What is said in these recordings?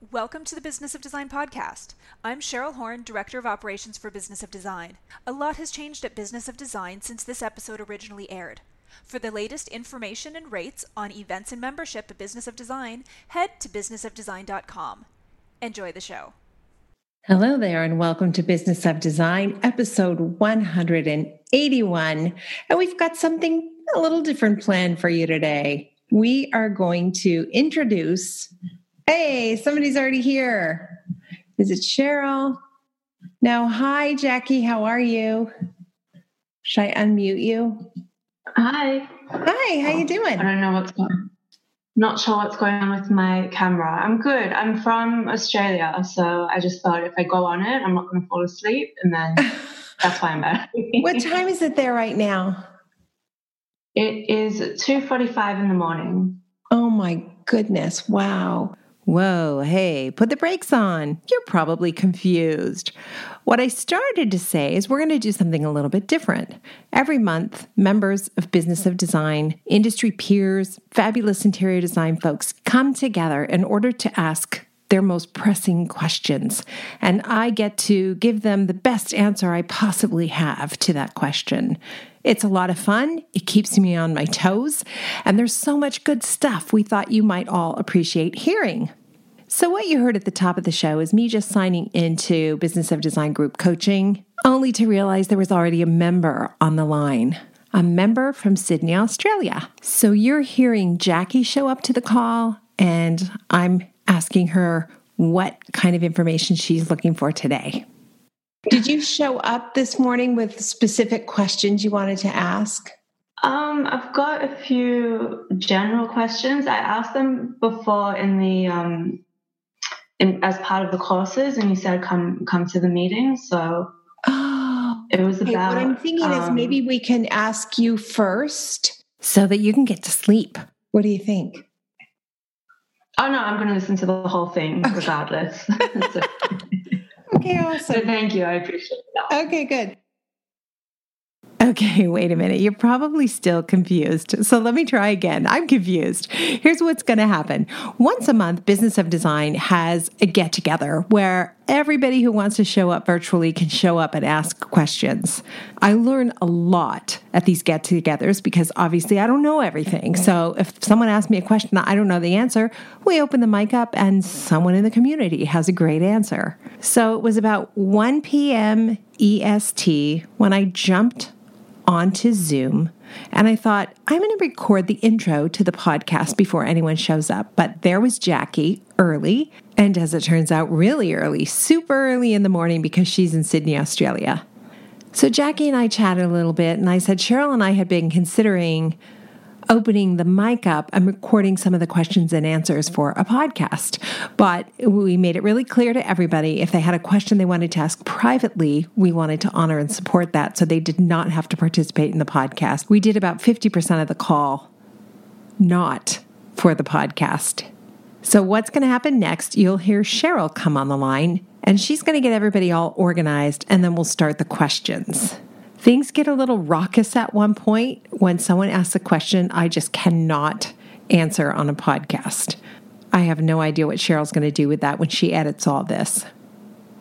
Welcome to the Business of Design podcast. I'm Cheryl Horn, Director of Operations for Business of Design. A lot has changed at Business of Design since this episode originally aired. For the latest information and rates on events and membership at Business of Design, head to businessofdesign.com. Enjoy the show. Hello there, and welcome to Business of Design, episode 181. And we've got something a little different planned for you today. We are going to introduce Hey, somebody's already here. Is it Cheryl? Now, hi, Jackie. How are you? Should I unmute you? Hi. Hi. How you doing? I don't know what's going. on. Not sure what's going on with my camera. I'm good. I'm from Australia, so I just thought if I go on it, I'm not going to fall asleep, and then that's why I'm back. what time is it there right now? It is two forty-five in the morning. Oh my goodness! Wow. Whoa, hey, put the brakes on. You're probably confused. What I started to say is we're going to do something a little bit different. Every month, members of Business of Design, industry peers, fabulous interior design folks come together in order to ask their most pressing questions. And I get to give them the best answer I possibly have to that question. It's a lot of fun. It keeps me on my toes. And there's so much good stuff we thought you might all appreciate hearing. So, what you heard at the top of the show is me just signing into Business of Design Group coaching, only to realize there was already a member on the line, a member from Sydney, Australia. So, you're hearing Jackie show up to the call, and I'm asking her what kind of information she's looking for today. Did you show up this morning with specific questions you wanted to ask? Um, I've got a few general questions. I asked them before in the um, in, as part of the courses, and you said come come to the meeting. So oh, it was okay, about. What I'm thinking um, is maybe we can ask you first, so that you can get to sleep. What do you think? Oh no, I'm going to listen to the whole thing okay. regardless. so, okay, awesome. So thank you. I appreciate that. Okay, good. Okay, wait a minute. You're probably still confused. So let me try again. I'm confused. Here's what's going to happen. Once a month, Business of Design has a get together where everybody who wants to show up virtually can show up and ask questions. I learn a lot at these get togethers because obviously I don't know everything. So if someone asks me a question that I don't know the answer, we open the mic up and someone in the community has a great answer. So it was about 1 p.m. EST when I jumped onto Zoom. And I thought, I'm going to record the intro to the podcast before anyone shows up. But there was Jackie early. And as it turns out, really early, super early in the morning because she's in Sydney, Australia. So Jackie and I chatted a little bit. And I said, Cheryl and I had been considering opening the mic up and recording some of the questions and answers for a podcast. But we made it really clear to everybody if they had a question they wanted to ask privately, we wanted to honor and support that. So they did not have to participate in the podcast. We did about 50% of the call not for the podcast. So, what's going to happen next? You'll hear Cheryl come on the line, and she's going to get everybody all organized, and then we'll start the questions. Things get a little raucous at one point when someone asks a question I just cannot answer on a podcast. I have no idea what Cheryl's going to do with that when she edits all this.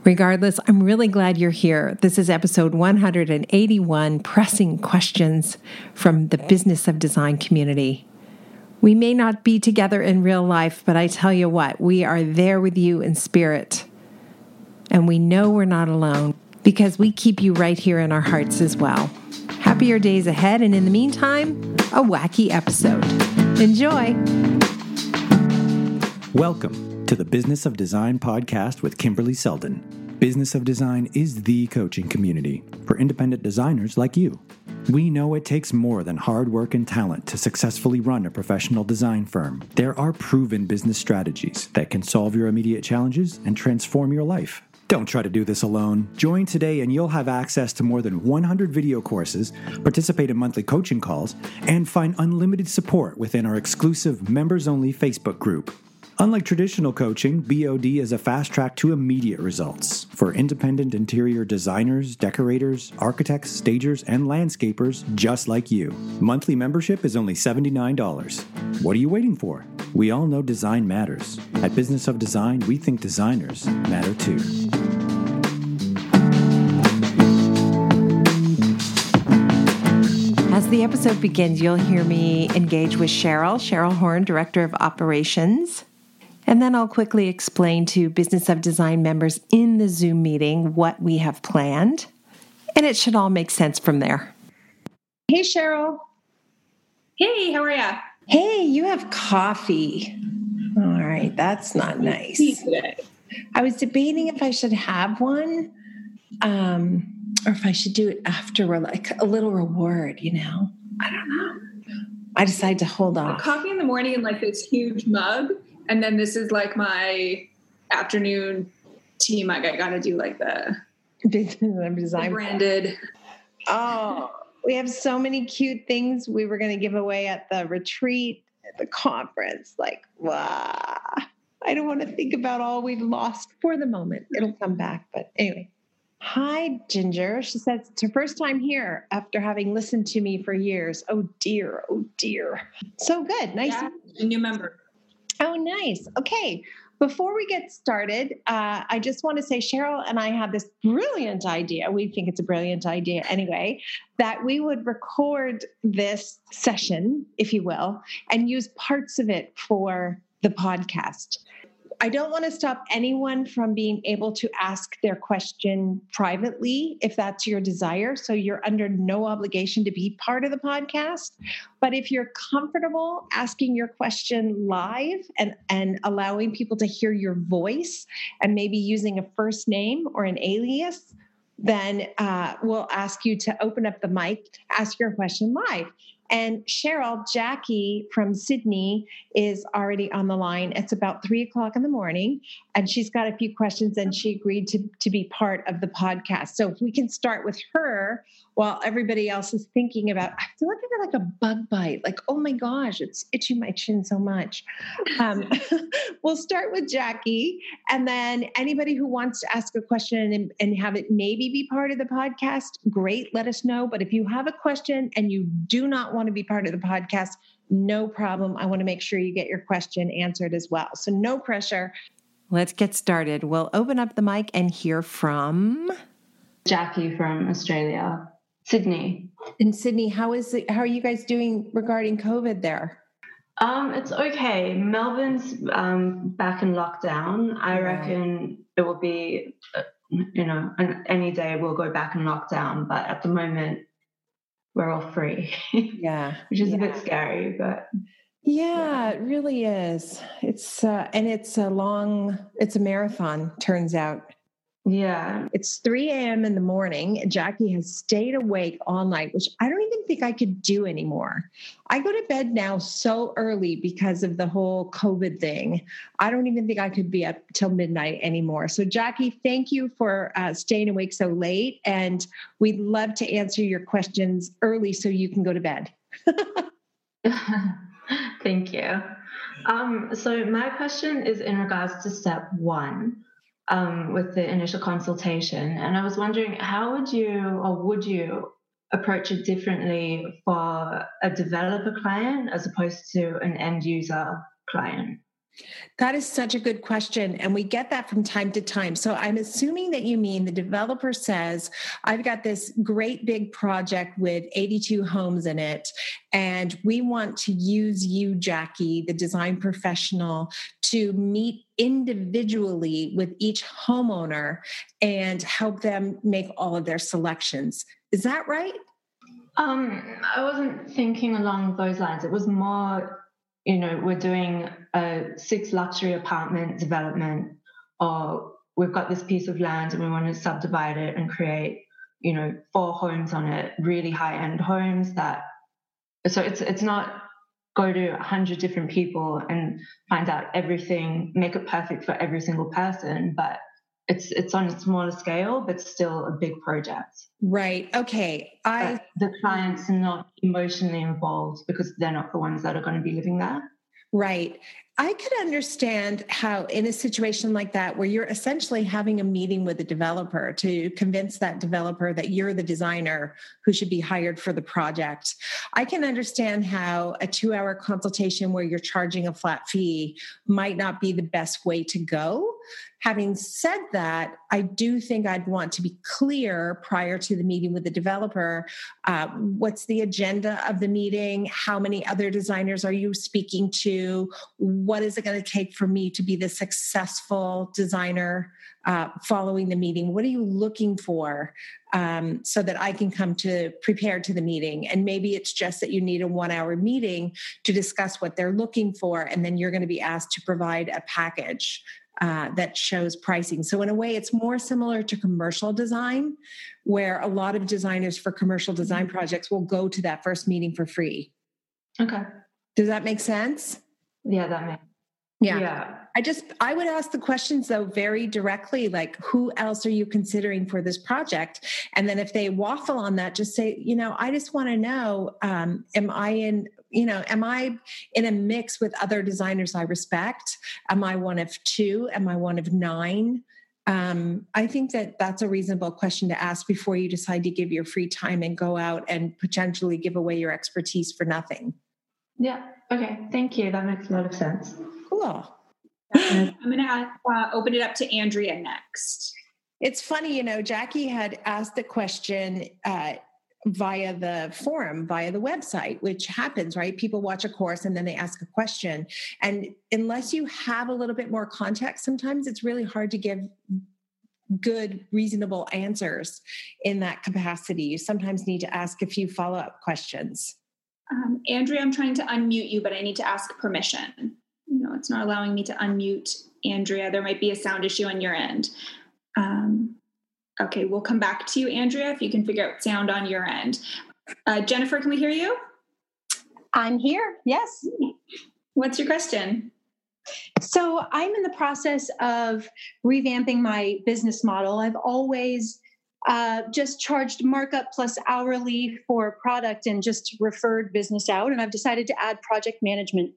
Regardless, I'm really glad you're here. This is episode 181 Pressing Questions from the Business of Design community. We may not be together in real life, but I tell you what, we are there with you in spirit. And we know we're not alone because we keep you right here in our hearts as well. Happier days ahead, and in the meantime, a wacky episode. Enjoy. Welcome to the Business of Design podcast with Kimberley Seldon. Business of Design is the coaching community for independent designers like you. We know it takes more than hard work and talent to successfully run a professional design firm. There are proven business strategies that can solve your immediate challenges and transform your life. Don't try to do this alone. Join today and you'll have access to more than 100 video courses, participate in monthly coaching calls, and find unlimited support within our exclusive members only Facebook group. Unlike traditional coaching, BOD is a fast track to immediate results for independent interior designers, decorators, architects, stagers, and landscapers just like you. Monthly membership is only $79. What are you waiting for? We all know design matters. At Business of Design, we think designers matter too. As the episode begins, you'll hear me engage with Cheryl, Cheryl Horn, Director of Operations. And then I'll quickly explain to Business of Design members in the Zoom meeting what we have planned. And it should all make sense from there. Hey, Cheryl. Hey, how are you? Hey, you have coffee. All right, that's not nice. I was debating if I should have one. Um, or if I should do it after like a little reward, you know. I don't know. I decided to hold off. Coffee in the morning in like this huge mug, and then this is like my afternoon tea mug. I got to do like the design branded. Oh, we have so many cute things we were going to give away at the retreat, at the conference. Like, wow. I don't want to think about all we've lost for the moment. It'll come back. But anyway, Hi, Ginger. She says it's her first time here after having listened to me for years. Oh dear, oh dear. So good. Nice. Yeah, new member. Oh, nice. Okay. Before we get started, uh, I just want to say Cheryl and I have this brilliant idea. We think it's a brilliant idea anyway, that we would record this session, if you will, and use parts of it for the podcast. I don't want to stop anyone from being able to ask their question privately if that's your desire. So you're under no obligation to be part of the podcast. But if you're comfortable asking your question live and, and allowing people to hear your voice and maybe using a first name or an alias, then uh, we'll ask you to open up the mic, ask your question live. And Cheryl, Jackie from Sydney is already on the line. It's about three o'clock in the morning, and she's got a few questions and she agreed to, to be part of the podcast. So if we can start with her while everybody else is thinking about, I feel like I've got like a bug bite, like, oh my gosh, it's itching my chin so much. Um, we'll start with Jackie, and then anybody who wants to ask a question and, and have it maybe be part of the podcast, great, let us know. But if you have a question and you do not want to be part of the podcast, no problem. I want to make sure you get your question answered as well. So, no pressure. Let's get started. We'll open up the mic and hear from Jackie from Australia. Sydney. In Sydney, how is it? How are you guys doing regarding COVID there? Um, it's okay. Melbourne's um, back in lockdown. I reckon it will be, uh, you know, any day we'll go back in lockdown. But at the moment, we're all free. Yeah, which is yeah. a bit scary, but. Yeah, it really is. It's uh, and it's a long, it's a marathon. Turns out. Yeah. It's 3 a.m. in the morning. Jackie has stayed awake all night, which I don't even think I could do anymore. I go to bed now so early because of the whole COVID thing. I don't even think I could be up till midnight anymore. So, Jackie, thank you for uh, staying awake so late. And we'd love to answer your questions early so you can go to bed. thank you. Um, so, my question is in regards to step one um, with the initial consultation. And I was wondering, how would you or would you approach it differently for a developer client as opposed to an end user client? That is such a good question. And we get that from time to time. So I'm assuming that you mean the developer says, I've got this great big project with 82 homes in it, and we want to use you, Jackie, the design professional, to meet individually with each homeowner and help them make all of their selections. Is that right? Um, I wasn't thinking along those lines. It was more you know, we're doing a six luxury apartment development, or we've got this piece of land and we want to subdivide it and create, you know, four homes on it, really high end homes that. So it's it's not go to a hundred different people and find out everything, make it perfect for every single person, but it's it's on a smaller scale, but still a big project. Right. Okay. I but the client's are not emotionally involved because they're not the ones that are going to be living there. Right. I could understand how, in a situation like that, where you're essentially having a meeting with a developer to convince that developer that you're the designer who should be hired for the project, I can understand how a two hour consultation where you're charging a flat fee might not be the best way to go. Having said that, I do think I'd want to be clear prior to the meeting with the developer uh, what's the agenda of the meeting? How many other designers are you speaking to? What is it going to take for me to be the successful designer uh, following the meeting? What are you looking for um, so that I can come to prepare to the meeting? And maybe it's just that you need a one hour meeting to discuss what they're looking for, and then you're going to be asked to provide a package uh, that shows pricing. So, in a way, it's more similar to commercial design, where a lot of designers for commercial design mm-hmm. projects will go to that first meeting for free. Okay. Does that make sense? Yeah, that makes yeah. yeah. I just I would ask the questions though very directly like who else are you considering for this project and then if they waffle on that just say you know I just want to know um, am I in you know am I in a mix with other designers I respect am I one of two am I one of nine um, I think that that's a reasonable question to ask before you decide to give your free time and go out and potentially give away your expertise for nothing. Yeah. Okay. Thank you. That makes a lot of sense. Cool. I'm going to uh, open it up to Andrea next. It's funny, you know, Jackie had asked a question uh, via the forum, via the website, which happens, right? People watch a course and then they ask a question. And unless you have a little bit more context, sometimes it's really hard to give good, reasonable answers in that capacity. You sometimes need to ask a few follow up questions. Um, Andrea, I'm trying to unmute you, but I need to ask permission no, it's not allowing me to unmute Andrea. There might be a sound issue on your end. Um, okay, we'll come back to you, Andrea, if you can figure out sound on your end. Uh, Jennifer, can we hear you? I'm here, yes. What's your question? So, I'm in the process of revamping my business model. I've always uh, just charged markup plus hourly for product and just referred business out. And I've decided to add project management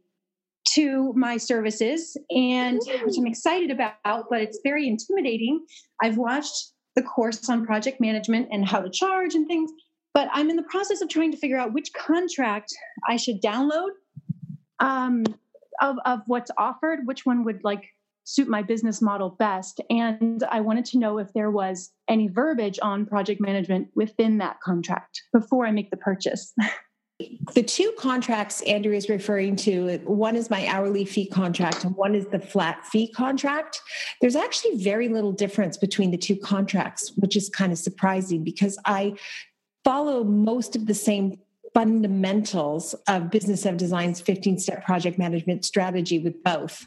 to my services and which I'm excited about, but it's very intimidating. I've watched the course on project management and how to charge and things, but I'm in the process of trying to figure out which contract I should download um, of, of what's offered, which one would like suit my business model best. And I wanted to know if there was any verbiage on project management within that contract before I make the purchase. The two contracts Andrew is referring to, one is my hourly fee contract and one is the flat fee contract. There's actually very little difference between the two contracts, which is kind of surprising because I follow most of the same fundamentals of Business of Design's 15 step project management strategy with both.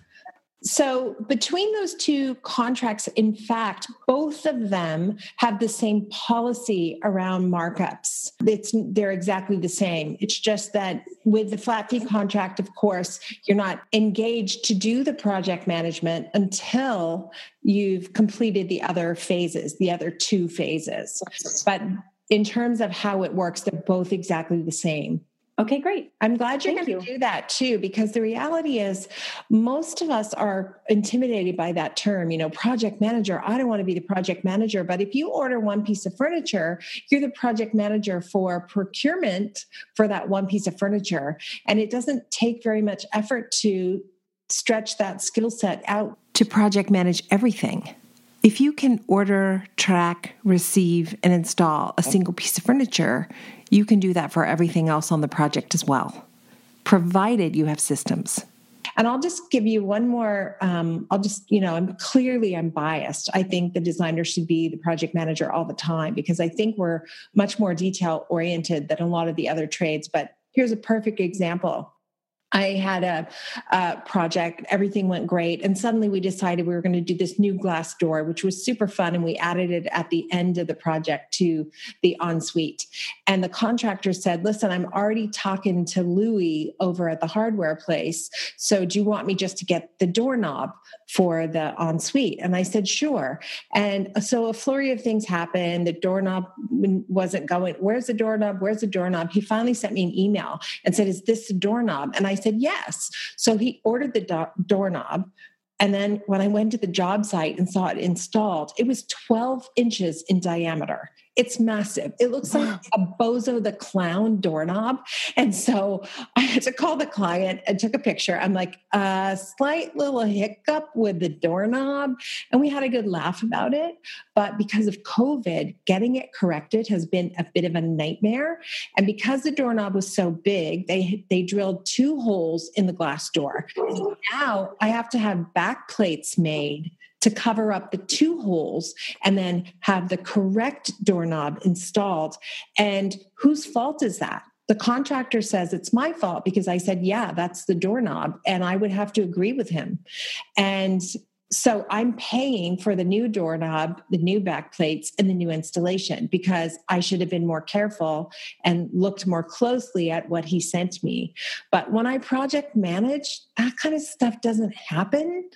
So, between those two contracts, in fact, both of them have the same policy around markups. It's, they're exactly the same. It's just that with the flat fee contract, of course, you're not engaged to do the project management until you've completed the other phases, the other two phases. But in terms of how it works, they're both exactly the same. Okay, great. I'm glad you're going to do that too, because the reality is most of us are intimidated by that term, you know, project manager. I don't want to be the project manager. But if you order one piece of furniture, you're the project manager for procurement for that one piece of furniture. And it doesn't take very much effort to stretch that skill set out to project manage everything. If you can order, track, receive, and install a single piece of furniture, you can do that for everything else on the project as well, provided you have systems. And I'll just give you one more. Um, I'll just, you know, I'm clearly I'm biased. I think the designer should be the project manager all the time because I think we're much more detail oriented than a lot of the other trades. But here's a perfect example. I had a, a, project, everything went great. And suddenly we decided we were going to do this new glass door, which was super fun. And we added it at the end of the project to the ensuite. And the contractor said, Listen, I'm already talking to Louie over at the hardware place. So do you want me just to get the doorknob for the ensuite. And I said, sure. And so a flurry of things happened. The doorknob wasn't going, where's the doorknob? Where's the doorknob? He finally sent me an email and said, is this the doorknob? And I said, yes. So he ordered the do- doorknob. And then when I went to the job site and saw it installed, it was 12 inches in diameter. It's massive. It looks like a Bozo the Clown doorknob. And so I had to call the client and took a picture. I'm like, a slight little hiccup with the doorknob. And we had a good laugh about it. But because of COVID, getting it corrected has been a bit of a nightmare. And because the doorknob was so big, they, they drilled two holes in the glass door. So now I have to have back plates made to cover up the two holes and then have the correct doorknob installed. And whose fault is that? The contractor says it's my fault because I said, yeah, that's the doorknob. And I would have to agree with him. And so I'm paying for the new doorknob, the new back plates, and the new installation because I should have been more careful and looked more closely at what he sent me. But when I project manage, that kind of stuff doesn't happen.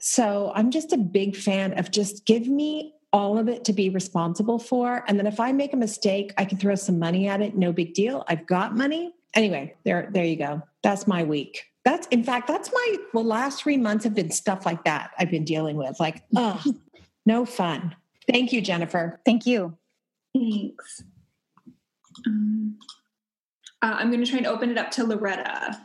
So I'm just a big fan of just give me all of it to be responsible for. And then if I make a mistake, I can throw some money at it. No big deal. I've got money. Anyway, there, there you go. That's my week. That's in fact, that's my the last three months have been stuff like that I've been dealing with. Like, oh, no fun. Thank you, Jennifer. Thank you. Thanks. Um, uh, I'm going to try and open it up to Loretta.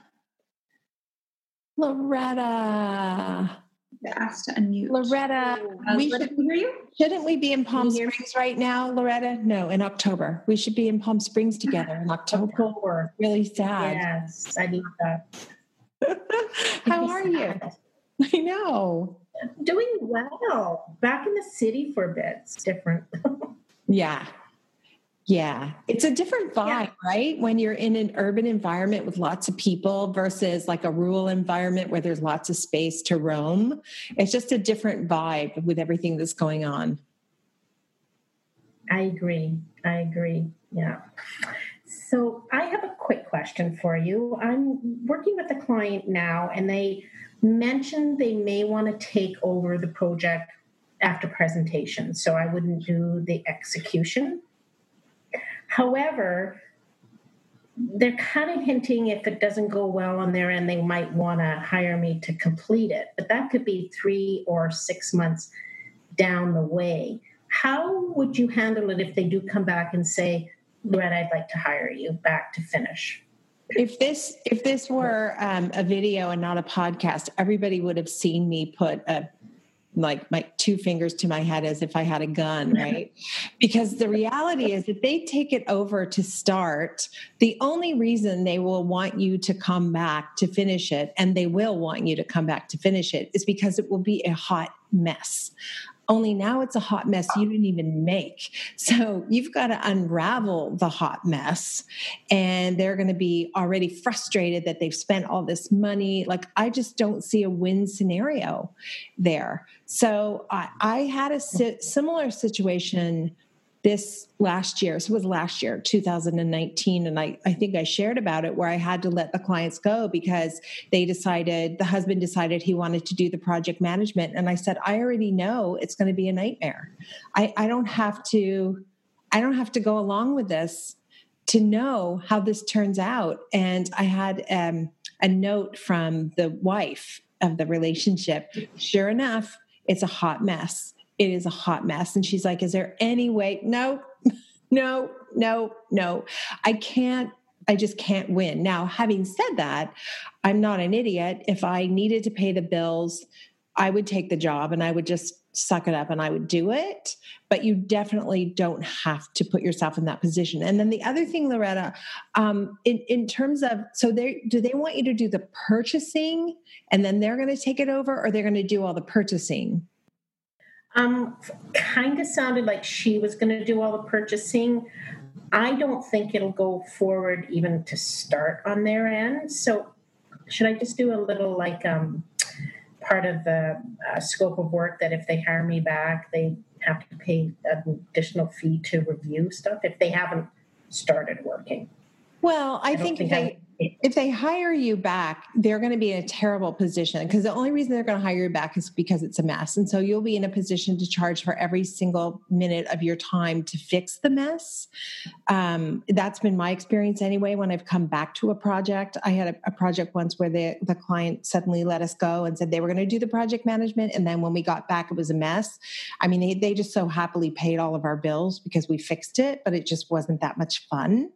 Loretta asked to unmute. Loretta, uh, we Loretta, should, hear you? shouldn't we be in Palm Can you Springs right now, Loretta? No, in October. We should be in Palm Springs together in October. October. Really sad. Yes, I need that. How are you? I know. Doing well. Back in the city for a bit. It's different. Yeah. Yeah. It's a different vibe, Yeah. right? When you're in an urban environment with lots of people versus like a rural environment where there's lots of space to roam. It's just a different vibe with everything that's going on. I agree. I agree. Yeah. So I have a quick question for you. I'm working with a client now, and they mentioned they may want to take over the project after presentation. So I wouldn't do the execution. However, they're kind of hinting if it doesn't go well on their end, they might want to hire me to complete it. But that could be three or six months down the way. How would you handle it if they do come back and say, Loretta, I'd like to hire you back to finish? If this if this were um, a video and not a podcast, everybody would have seen me put a like my two fingers to my head as if I had a gun, right? because the reality is that they take it over to start. The only reason they will want you to come back to finish it, and they will want you to come back to finish it, is because it will be a hot mess. Only now it's a hot mess you didn't even make. So you've got to unravel the hot mess. And they're going to be already frustrated that they've spent all this money. Like, I just don't see a win scenario there. So I, I had a si- similar situation this last year. It was last year, 2019. And I, I think I shared about it where I had to let the clients go because they decided, the husband decided he wanted to do the project management. And I said, I already know it's going to be a nightmare. I, I don't have to, I don't have to go along with this to know how this turns out. And I had um, a note from the wife of the relationship. Sure enough, it's a hot mess it is a hot mess. And she's like, Is there any way? No, no, no, no. I can't, I just can't win. Now, having said that, I'm not an idiot. If I needed to pay the bills, I would take the job and I would just suck it up and I would do it. But you definitely don't have to put yourself in that position. And then the other thing, Loretta, um, in, in terms of, so they do they want you to do the purchasing and then they're going to take it over or they're going to do all the purchasing? Um, kind of sounded like she was going to do all the purchasing. I don't think it'll go forward even to start on their end. So, should I just do a little like um, part of the uh, scope of work that if they hire me back, they have to pay an additional fee to review stuff if they haven't started working? Well, I, I think, think they, I- if they hire you back, they're going to be in a terrible position because the only reason they're going to hire you back is because it's a mess. And so you'll be in a position to charge for every single minute of your time to fix the mess. Um, that's been my experience anyway. When I've come back to a project, I had a, a project once where the, the client suddenly let us go and said they were going to do the project management. And then when we got back, it was a mess. I mean, they, they just so happily paid all of our bills because we fixed it, but it just wasn't that much fun.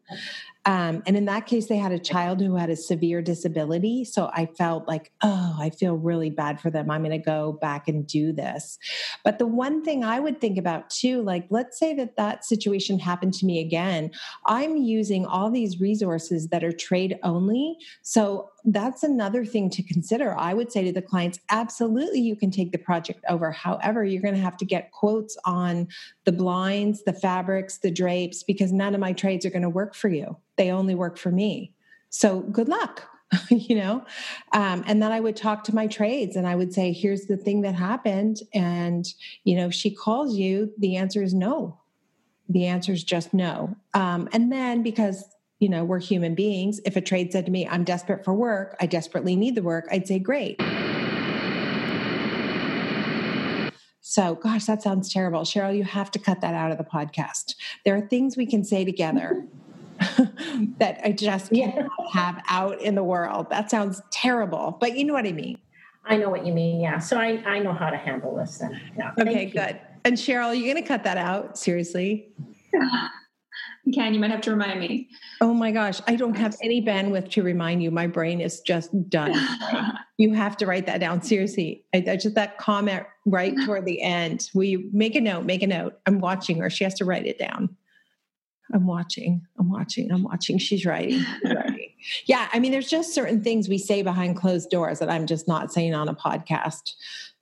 Um, and in that case, they had a child who had a severe disability. So I felt like, oh, I feel really bad for them. I'm going to go back and do this. But the one thing I would think about too, like, let's say that that situation happened to me again. I'm using all these resources that are trade only. So that's another thing to consider. I would say to the clients, absolutely, you can take the project over. However, you're going to have to get quotes on the blinds, the fabrics, the drapes, because none of my trades are going to work for you. They only work for me. So good luck. you know um, and then i would talk to my trades and i would say here's the thing that happened and you know if she calls you the answer is no the answer is just no um, and then because you know, we're human beings. If a trade said to me, I'm desperate for work, I desperately need the work, I'd say, great. So, gosh, that sounds terrible. Cheryl, you have to cut that out of the podcast. There are things we can say together that I just can't yeah. have out in the world. That sounds terrible, but you know what I mean. I know what you mean. Yeah. So I, I know how to handle this then. Yeah. Okay, good. And Cheryl, are you're going to cut that out? Seriously? can. You might have to remind me. Oh my gosh, I don't have any bandwidth to remind you. My brain is just done. you have to write that down. Seriously, I, I just that comment right toward the end. Will you make a note? Make a note. I'm watching her. She has to write it down. I'm watching. I'm watching. I'm watching. She's writing. Writing. yeah, I mean, there's just certain things we say behind closed doors that I'm just not saying on a podcast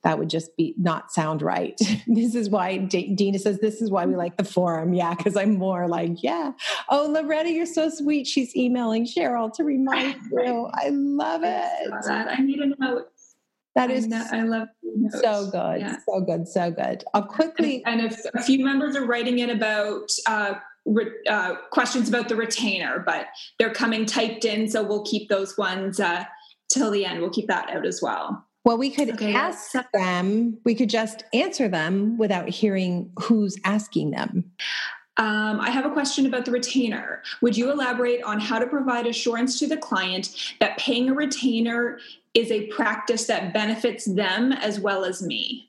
that would just be not sound right. this is why D- Dina says this is why we like the forum. Yeah, because I'm more like, yeah. Oh, Loretta, you're so sweet. She's emailing Cheryl to remind you. I love it. I, I need a note. That is, I, I love notes. so good, yeah. so good, so good. I'll quickly. And, and if a few members are writing in about uh, re, uh, questions about the retainer, but they're coming typed in, so we'll keep those ones uh, till the end. We'll keep that out as well. Well, we could okay. ask them, we could just answer them without hearing who's asking them. Um, I have a question about the retainer. Would you elaborate on how to provide assurance to the client that paying a retainer is a practice that benefits them as well as me?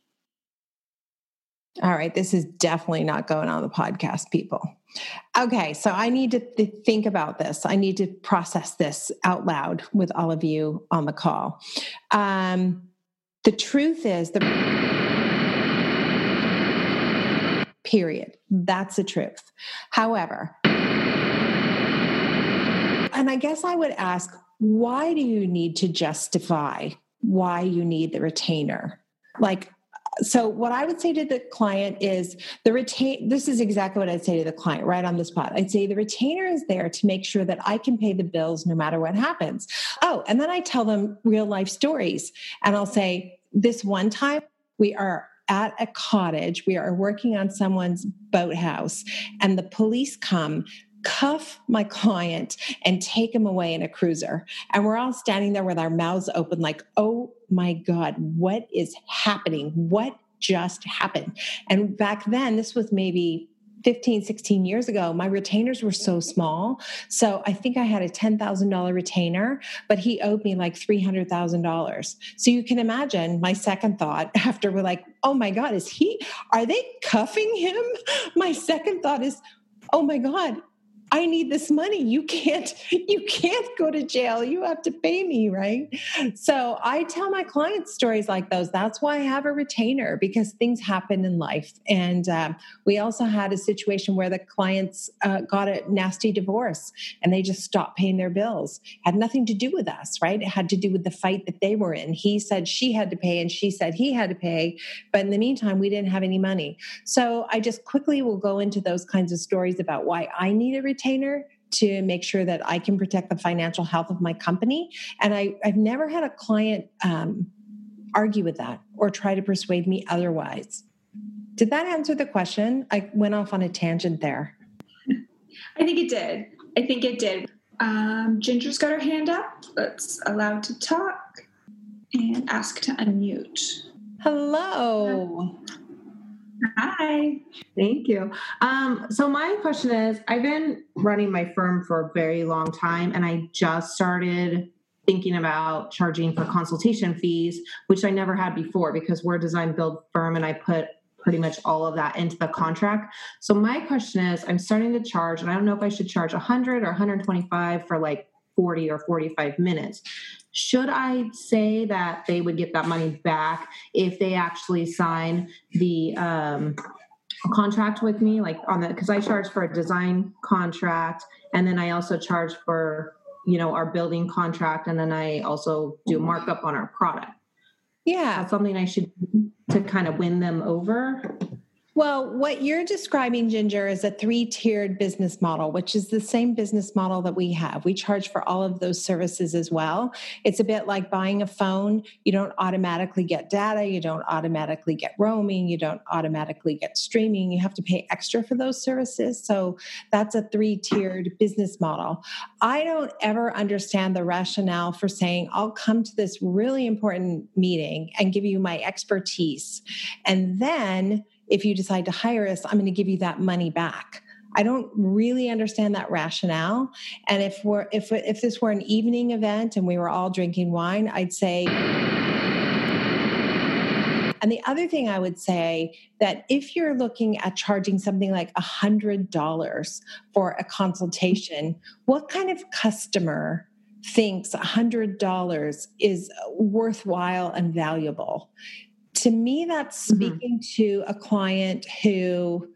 All right, this is definitely not going on the podcast, people. Okay, so I need to th- think about this. I need to process this out loud with all of you on the call. Um, the truth is the period. That's the truth. However, and I guess I would ask, why do you need to justify why you need the retainer? Like, so what I would say to the client is the retain this is exactly what I'd say to the client right on the spot. I'd say the retainer is there to make sure that I can pay the bills no matter what happens. Oh, and then I tell them real life stories and I'll say this one time we are at a cottage, we are working on someone's boathouse and the police come cuff my client and take him away in a cruiser. And we're all standing there with our mouths open, like, oh my God, what is happening? What just happened? And back then, this was maybe 15, 16 years ago, my retainers were so small. So I think I had a $10,000 retainer, but he owed me like $300,000. So you can imagine my second thought after we're like, oh my God, is he, are they cuffing him? My second thought is, oh my God, I need this money. You can't, you can't go to jail. You have to pay me, right? So I tell my clients stories like those. That's why I have a retainer because things happen in life. And um, we also had a situation where the clients uh, got a nasty divorce and they just stopped paying their bills. Had nothing to do with us, right? It had to do with the fight that they were in. He said she had to pay and she said he had to pay. But in the meantime, we didn't have any money. So I just quickly will go into those kinds of stories about why I need a retainer retainer to make sure that I can protect the financial health of my company. And I, have never had a client um, argue with that or try to persuade me otherwise. Did that answer the question? I went off on a tangent there. I think it did. I think it did. Um, Ginger's got her hand up. Let's allow to talk and ask to unmute. Hello. Hi. Thank you. Um, so my question is, I've been running my firm for a very long time, and I just started thinking about charging for consultation fees, which I never had before because we're a design build firm, and I put pretty much all of that into the contract. So my question is, I'm starting to charge, and I don't know if I should charge 100 or 125 for like 40 or 45 minutes. Should I say that they would get that money back if they actually sign the um, contract with me, like on the because I charge for a design contract, and then I also charge for you know our building contract, and then I also do markup on our product. Yeah, that's something I should to kind of win them over. Well, what you're describing, Ginger, is a three tiered business model, which is the same business model that we have. We charge for all of those services as well. It's a bit like buying a phone. You don't automatically get data, you don't automatically get roaming, you don't automatically get streaming. You have to pay extra for those services. So that's a three tiered business model. I don't ever understand the rationale for saying, I'll come to this really important meeting and give you my expertise. And then if you decide to hire us, I'm going to give you that money back. I don't really understand that rationale. And if we're if if this were an evening event and we were all drinking wine, I'd say and the other thing I would say that if you're looking at charging something like a $100 for a consultation, what kind of customer thinks a $100 is worthwhile and valuable? To me, that's mm-hmm. speaking mm-hmm. to a client who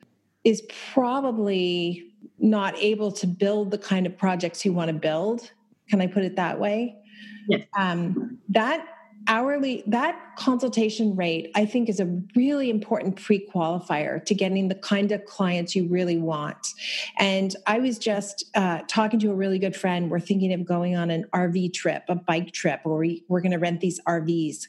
is probably not able to build the kind of projects you want to build. Can I put it that way? Yes. Um, that hourly that consultation rate i think is a really important pre-qualifier to getting the kind of clients you really want and i was just uh, talking to a really good friend we're thinking of going on an rv trip a bike trip where we, we're going to rent these rvs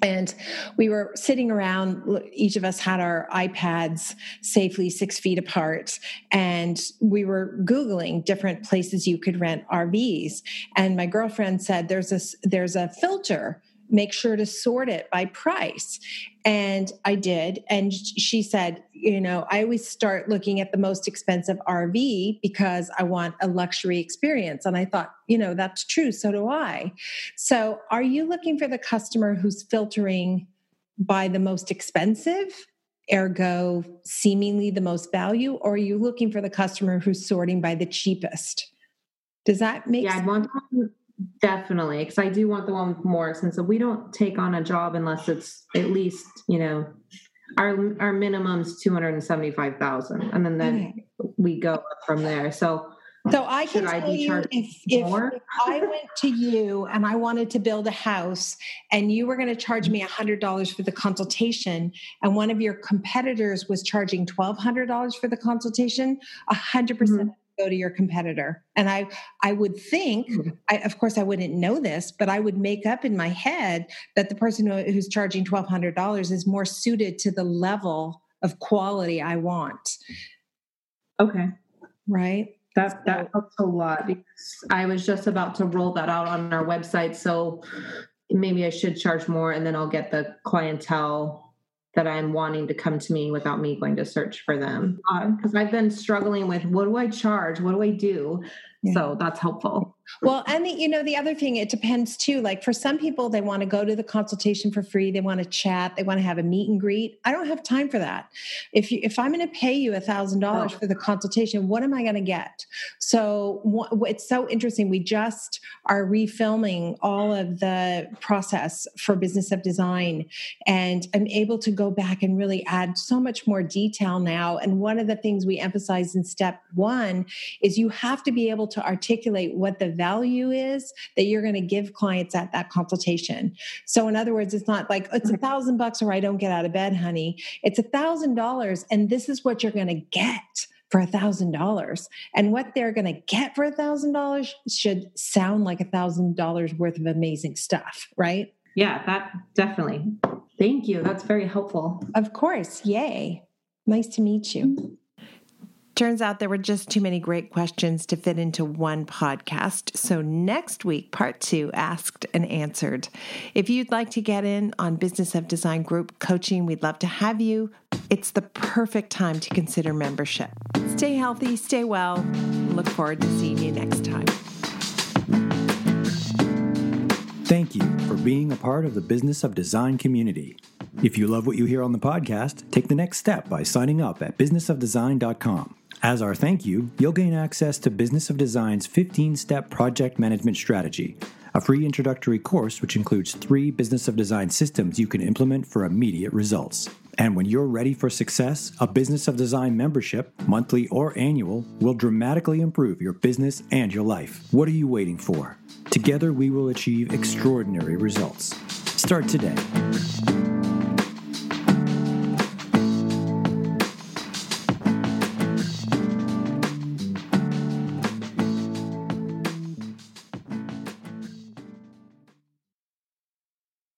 and we were sitting around, each of us had our iPads safely six feet apart. And we were Googling different places you could rent RVs. And my girlfriend said, there's a, there's a filter make sure to sort it by price. And I did. And she said, you know, I always start looking at the most expensive RV because I want a luxury experience. And I thought, you know, that's true. So do I. So are you looking for the customer who's filtering by the most expensive? Ergo, seemingly the most value, or are you looking for the customer who's sorting by the cheapest? Does that make yeah, sense? Definitely, because I do want the one with more expensive. We don't take on a job unless it's at least you know our our minimum's two hundred and seventy five thousand, and then then we go from there. So. So I can tell I you if, if, if, I went to you and I wanted to build a house and you were going to charge me $100 for the consultation and one of your competitors was charging $1,200 for the consultation, 100% mm-hmm. Go to your competitor. And i i would think hmm. I, of course i wouldn't know this but i would make up in my head that the person who, who's charging $1200 is more suited to the level of quality i want. Okay. Right? That that helps a lot because i was just about to roll that out on our website so maybe i should charge more and then i'll get the clientele that I'm wanting to come to me without me going to search for them. Because uh, I've been struggling with what do I charge? What do I do? Yeah. So that's helpful. Well, and the, you know, the other thing, it depends too. Like for some people, they want to go to the consultation for free. They want to chat. They want to have a meet and greet. I don't have time for that. If you, if I'm going to pay you a thousand dollars oh. for the consultation, what am I going to get? So it's so interesting. We just are refilming all of the process for business of design, and I'm able to go back and really add so much more detail now. And one of the things we emphasize in step one is you have to be able to articulate what the value is that you're going to give clients at that consultation. So, in other words, it's not like it's a thousand bucks or I don't get out of bed, honey. It's a thousand dollars, and this is what you're going to get for a thousand dollars. And what they're going to get for a thousand dollars should sound like a thousand dollars worth of amazing stuff right? Yeah that definitely. Thank you. That's very helpful. Of course. Yay. Nice to meet you Turns out there were just too many great questions to fit into one podcast. So, next week, part two asked and answered. If you'd like to get in on Business of Design group coaching, we'd love to have you. It's the perfect time to consider membership. Stay healthy, stay well. Look forward to seeing you next time. Thank you for being a part of the Business of Design community. If you love what you hear on the podcast, take the next step by signing up at businessofdesign.com. As our thank you, you'll gain access to Business of Design's 15 step project management strategy, a free introductory course which includes three Business of Design systems you can implement for immediate results. And when you're ready for success, a Business of Design membership, monthly or annual, will dramatically improve your business and your life. What are you waiting for? Together, we will achieve extraordinary results. Start today.